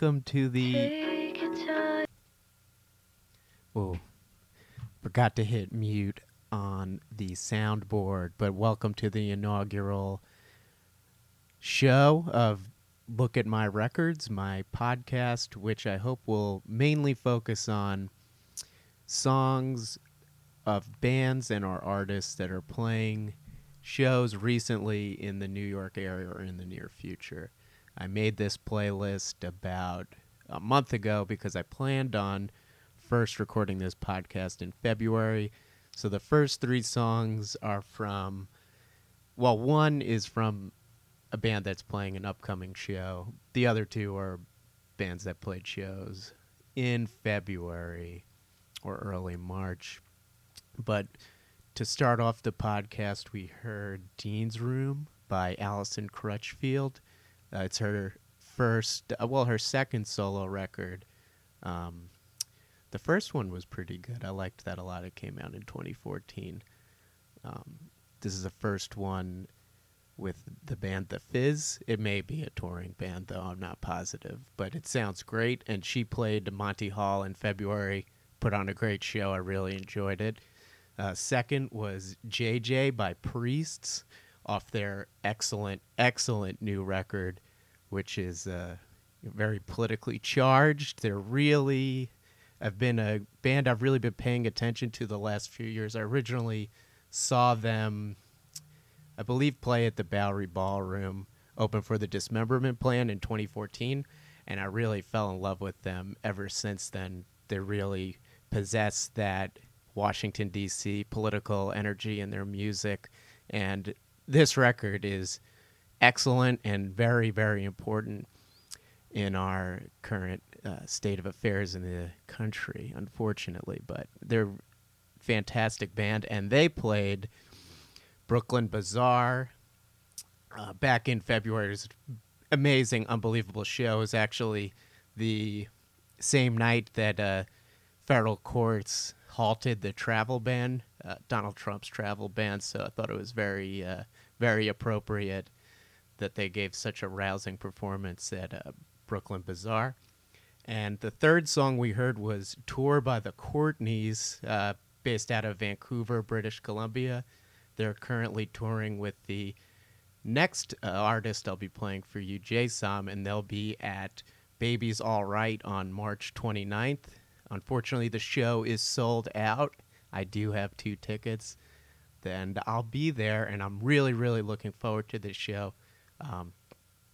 Welcome to the. Take your time. Whoa. Forgot to hit mute on the soundboard, but welcome to the inaugural show of Look at My Records, my podcast, which I hope will mainly focus on songs of bands and our artists that are playing shows recently in the New York area or in the near future. I made this playlist about a month ago because I planned on first recording this podcast in February. So the first three songs are from, well, one is from a band that's playing an upcoming show. The other two are bands that played shows in February or early March. But to start off the podcast, we heard Dean's Room by Allison Crutchfield. Uh, it's her first, uh, well, her second solo record. Um, the first one was pretty good. I liked that a lot. It came out in 2014. Um, this is the first one with the band The Fizz. It may be a touring band, though I'm not positive, but it sounds great. And she played Monty Hall in February, put on a great show. I really enjoyed it. Uh, second was JJ by Priests off their excellent, excellent new record, which is uh, very politically charged. They're really, I've been a band I've really been paying attention to the last few years. I originally saw them, I believe, play at the Bowery Ballroom, open for the Dismemberment Plan in 2014, and I really fell in love with them ever since then. They really possess that Washington, D.C. political energy in their music. And this record is excellent and very, very important in our current uh, state of affairs in the country, unfortunately. But they're fantastic band, and they played Brooklyn Bazaar uh, back in February. It was amazing, unbelievable show. Was actually the same night that uh, federal courts halted the travel ban, uh, Donald Trump's travel ban. So I thought it was very, uh, very appropriate that they gave such a rousing performance at uh, Brooklyn Bazaar. And the third song we heard was Tour by the Courtneys, uh, based out of Vancouver, British Columbia. They're currently touring with the next uh, artist I'll be playing for you, Jay Som, and they'll be at Baby's All Right on March 29th. Unfortunately, the show is sold out. I do have two tickets. Then I'll be there, and I'm really, really looking forward to this show. Um,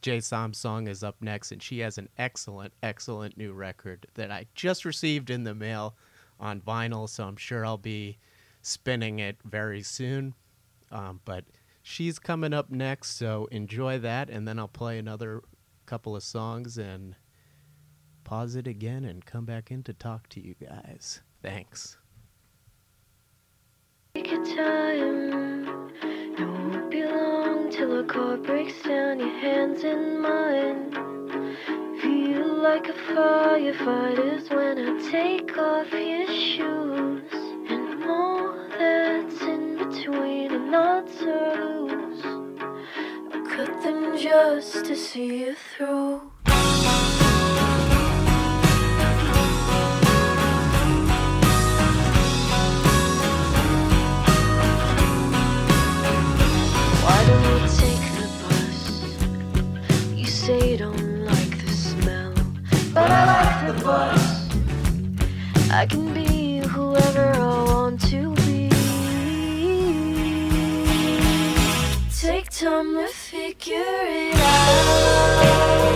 Jay Som's song is up next, and she has an excellent, excellent new record that I just received in the mail on vinyl, so I'm sure I'll be spinning it very soon. Um, but she's coming up next, so enjoy that, and then I'll play another couple of songs and pause it again and come back in to talk to you guys. Thanks. Time. It won't be long till a car breaks down. Your hands in mine. Feel like a firefighter's when I take off your shoes. And all that's in between are not so loose. I cut them just to see you through. Bus? You say you don't like the smell, but I like the bus. I can be whoever I want to be. Take time to figure it out.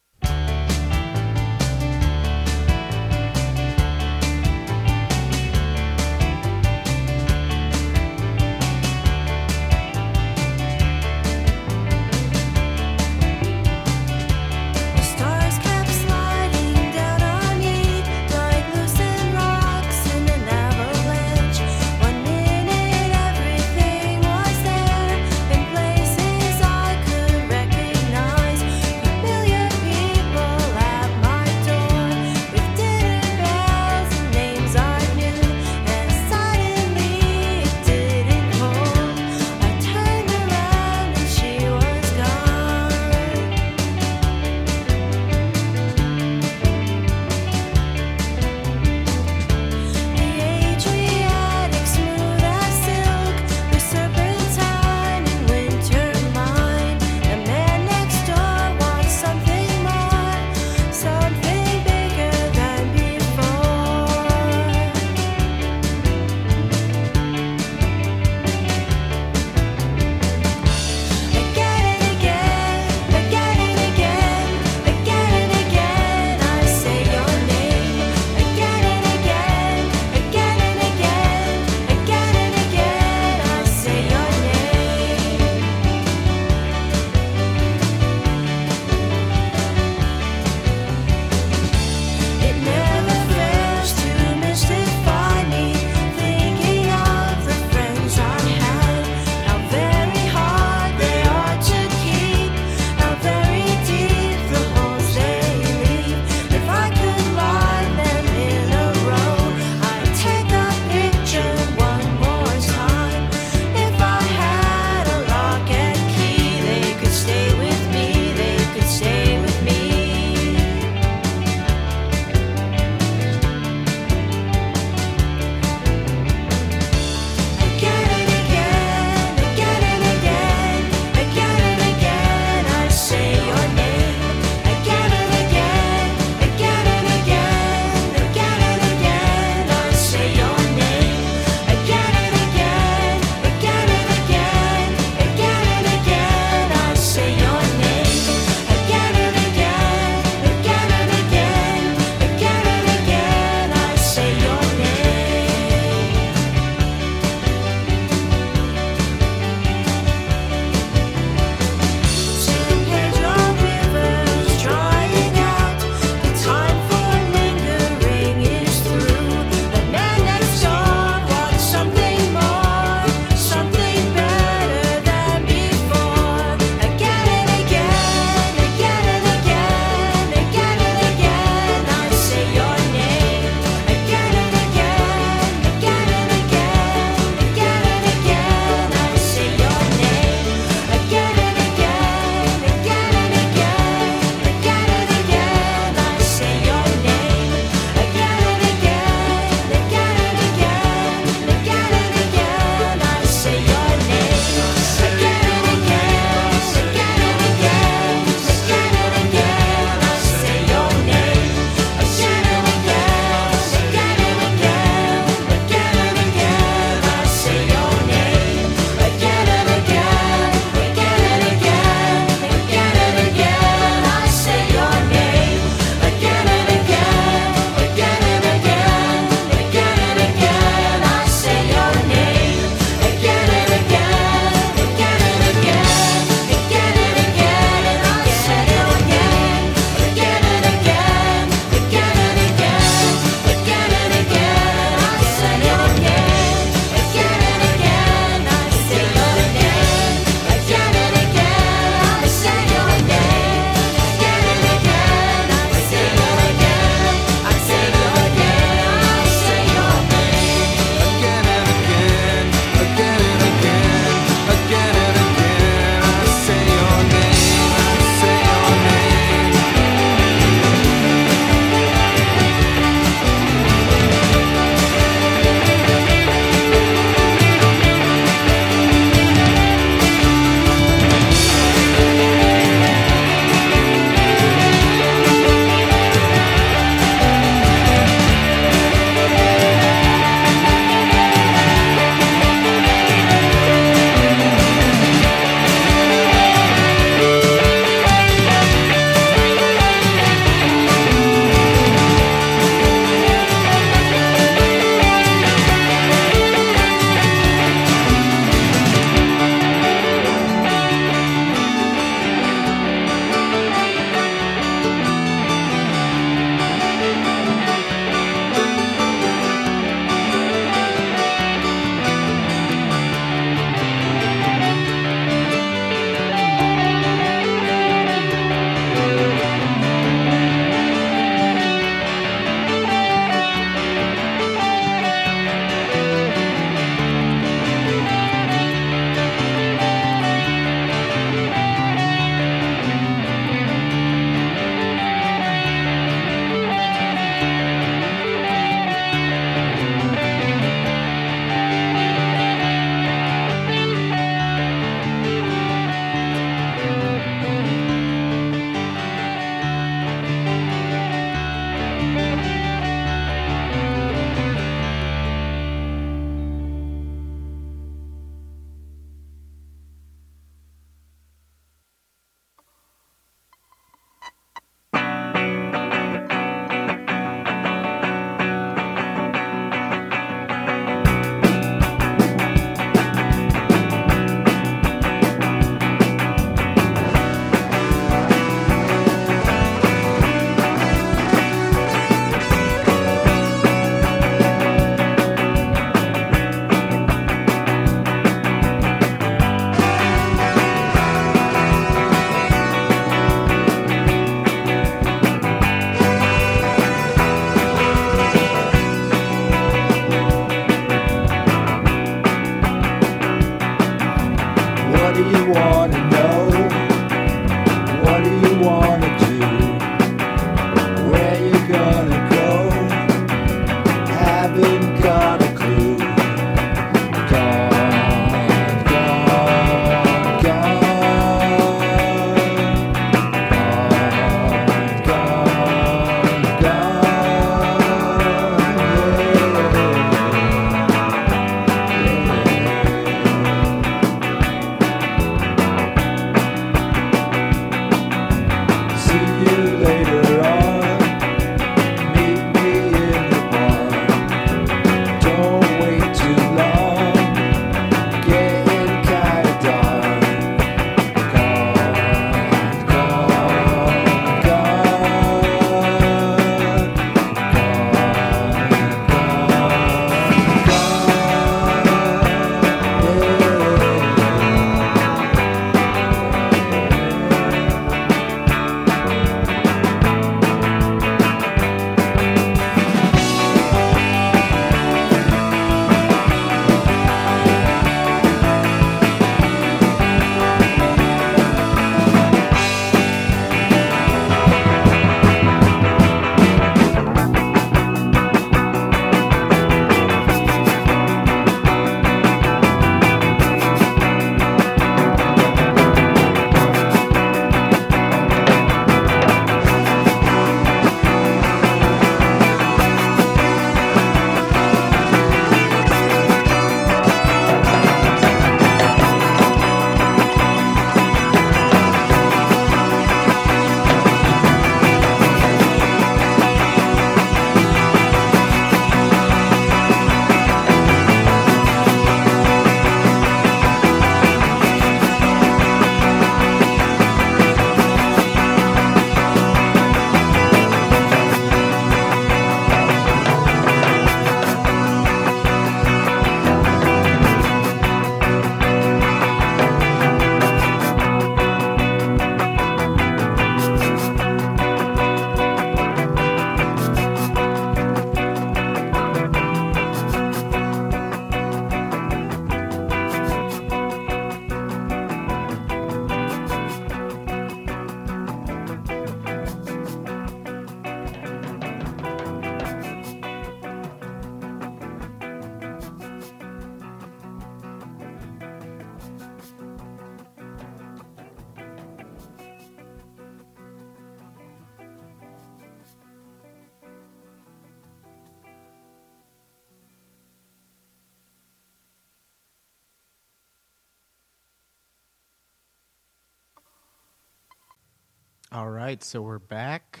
All right, so we're back.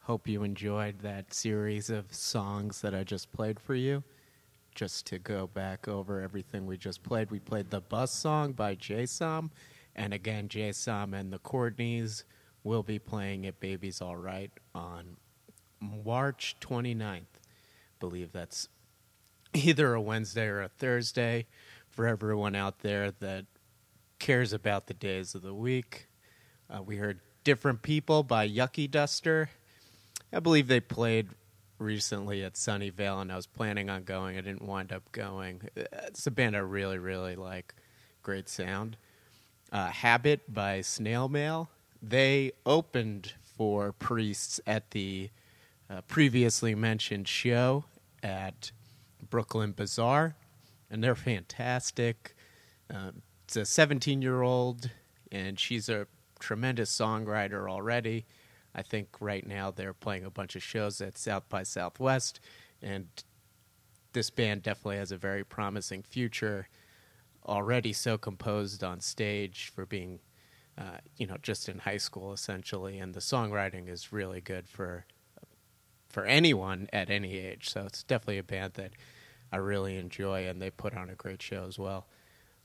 Hope you enjoyed that series of songs that I just played for you. Just to go back over everything we just played, we played the Bus Song by Jay Som, and again, Jay Som and the Courtneys will be playing at Baby's All Right on March 29th. believe that's either a Wednesday or a Thursday for everyone out there that cares about the days of the week. Uh, we heard Different People by Yucky Duster. I believe they played recently at Sunnyvale, and I was planning on going. I didn't wind up going. It's a band I really, really like. Great sound. Uh, Habit by Snail Mail. They opened for Priests at the uh, previously mentioned show at Brooklyn Bazaar, and they're fantastic. Um, it's a 17 year old, and she's a tremendous songwriter already. I think right now they're playing a bunch of shows at South by Southwest, and this band definitely has a very promising future. Already so composed on stage for being, uh, you know, just in high school essentially, and the songwriting is really good for for anyone at any age. So it's definitely a band that I really enjoy, and they put on a great show as well.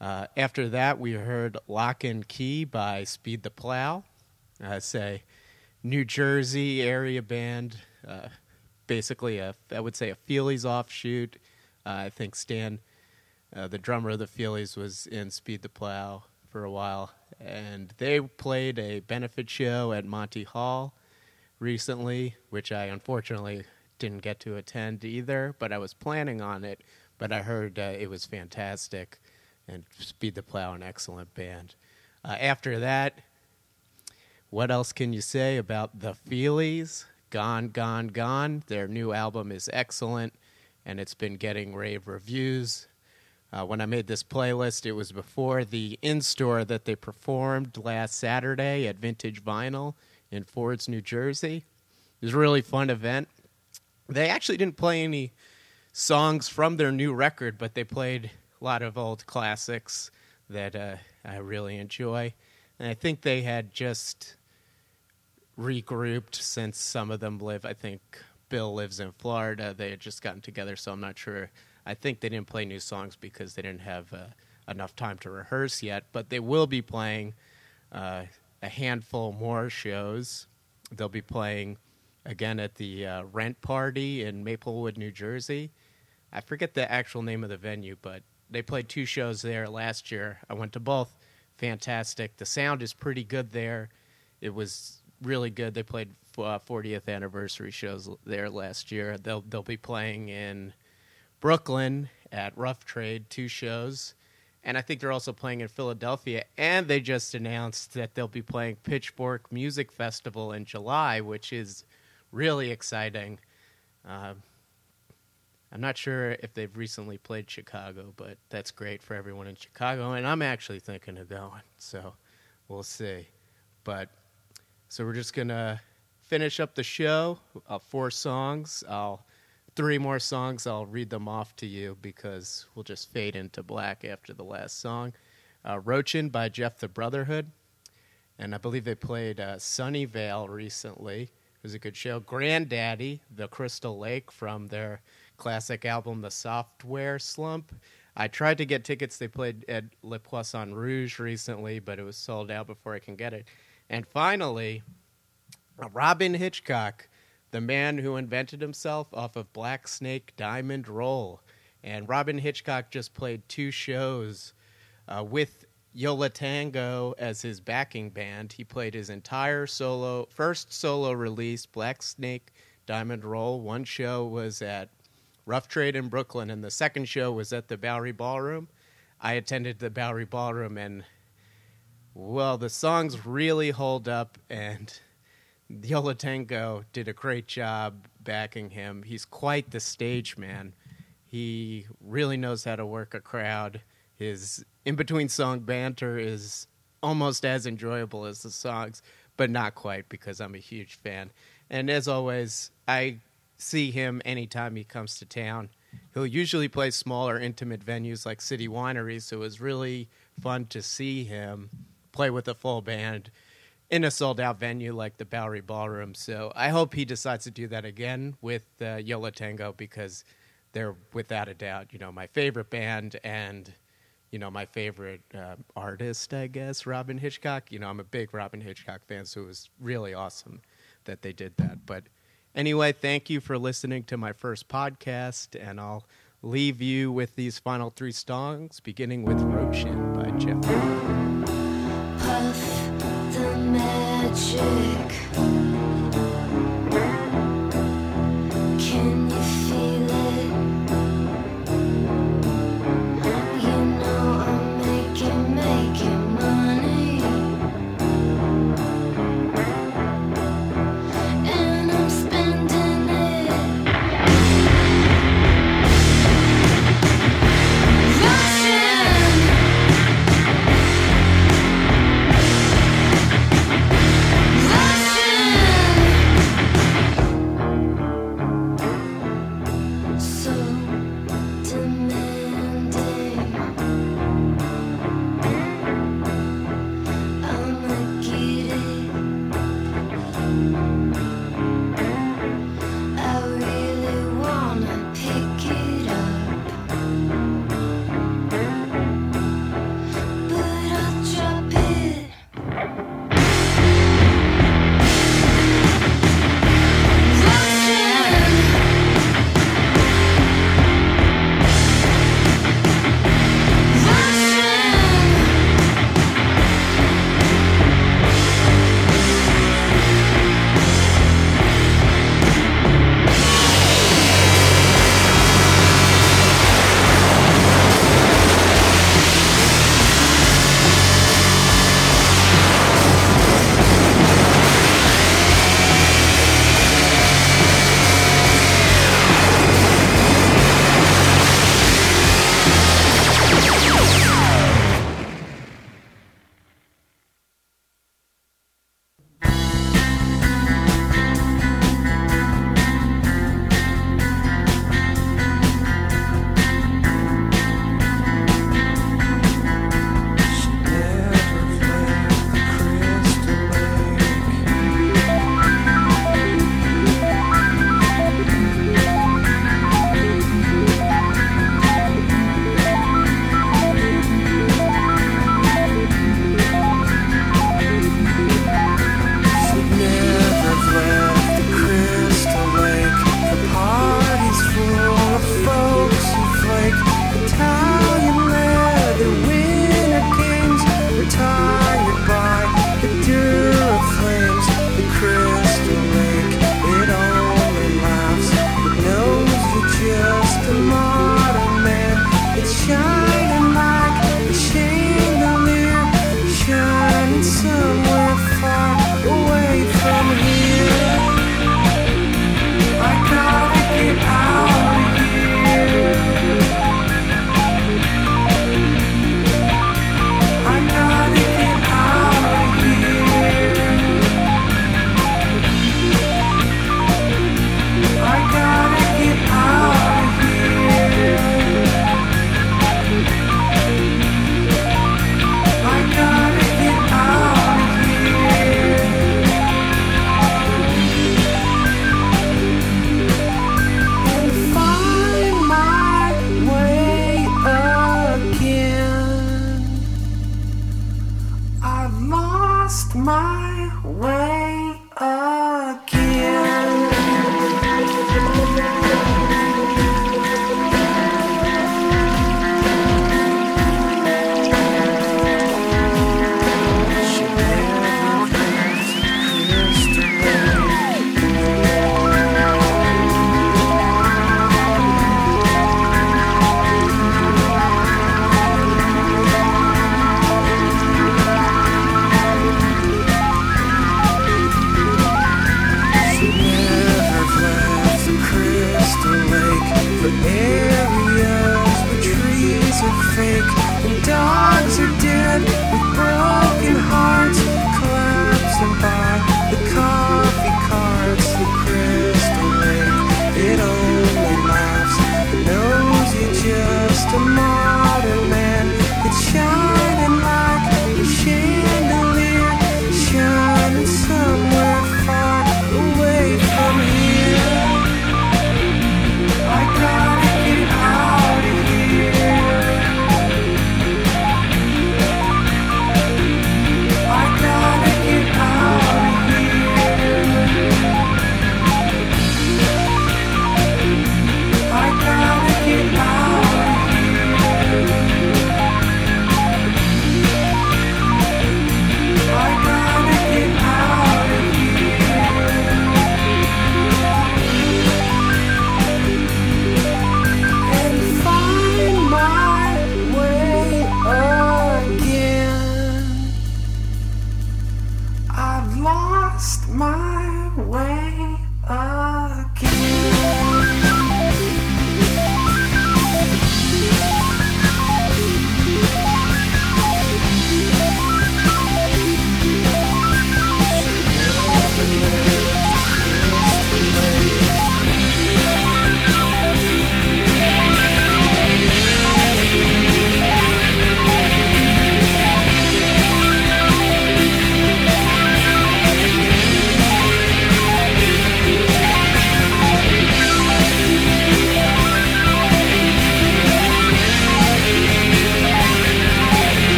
Uh, after that, we heard Lock and Key by Speed the Plough. Uh, a New Jersey area band, uh, basically a I would say a Feelies offshoot. Uh, I think Stan, uh, the drummer of the Feelies, was in Speed the Plough for a while, and they played a benefit show at Monty Hall recently, which I unfortunately didn't get to attend either, but I was planning on it. But I heard uh, it was fantastic, and Speed the Plough, an excellent band. Uh, after that, what else can you say about the Feelies? Gone, Gone, Gone. Their new album is excellent, and it's been getting rave reviews. Uh, when I made this playlist, it was before the in store that they performed last Saturday at Vintage Vinyl in Fords, New Jersey. It was a really fun event. They actually didn't play any songs from their new record, but they played a lot of old classics that uh, I really enjoy. And I think they had just regrouped since some of them live. I think Bill lives in Florida. They had just gotten together, so I'm not sure. I think they didn't play new songs because they didn't have uh, enough time to rehearse yet, but they will be playing uh, a handful more shows. They'll be playing again at the uh, Rent Party in Maplewood, New Jersey. I forget the actual name of the venue, but they played two shows there last year. I went to both. Fantastic. The sound is pretty good there. It was really good. They played uh, 40th anniversary shows there last year. They'll they'll be playing in Brooklyn at Rough Trade, two shows. And I think they're also playing in Philadelphia. And they just announced that they'll be playing Pitchfork Music Festival in July, which is really exciting. Uh, I'm not sure if they've recently played Chicago, but that's great for everyone in Chicago. And I'm actually thinking of going. So we'll see. But so we're just to finish up the show. Uh, four songs. I'll three more songs. I'll read them off to you because we'll just fade into black after the last song. Uh, Rochin by Jeff the Brotherhood. And I believe they played uh, Sunnyvale recently. It was a good show. Grandaddy, the Crystal Lake from their classic album, The Software Slump. I tried to get tickets. They played at Le Poisson Rouge recently, but it was sold out before I can get it. And finally, Robyn Hitchcock, the man who invented himself off of Black Snake Diamond Röle. And Robyn Hitchcock just played two shows uh, with Yo La Tengo as his backing band. He played his entire solo, first solo release, Black Snake Diamond Röle. One show was at Rough Trade in Brooklyn, and the second show was at the Bowery Ballroom. I attended the Bowery Ballroom, and well, the songs really hold up, and Yo La Tengo did a great job backing him. He's quite the stage man. He really knows how to work a crowd. His in between song banter is almost as enjoyable as the songs, but not quite because I'm a huge fan. And as always, I see him anytime he comes to town. He'll usually play smaller, intimate venues like city wineries, so it was really fun to see him play with a full band in a sold out venue like the Bowery Ballroom. So I hope he decides to do that again with uh, Yo La Tengo because they're without a doubt, you know, my favorite band and you know my favorite uh, artist, I guess, Robyn Hitchcock. You know, I'm a big Robyn Hitchcock fan, so it was really awesome that they did that. But anyway, thank you for listening to my first podcast, and I'll leave you with these final three songs, beginning with Roshin by Jeff. Puff the magic.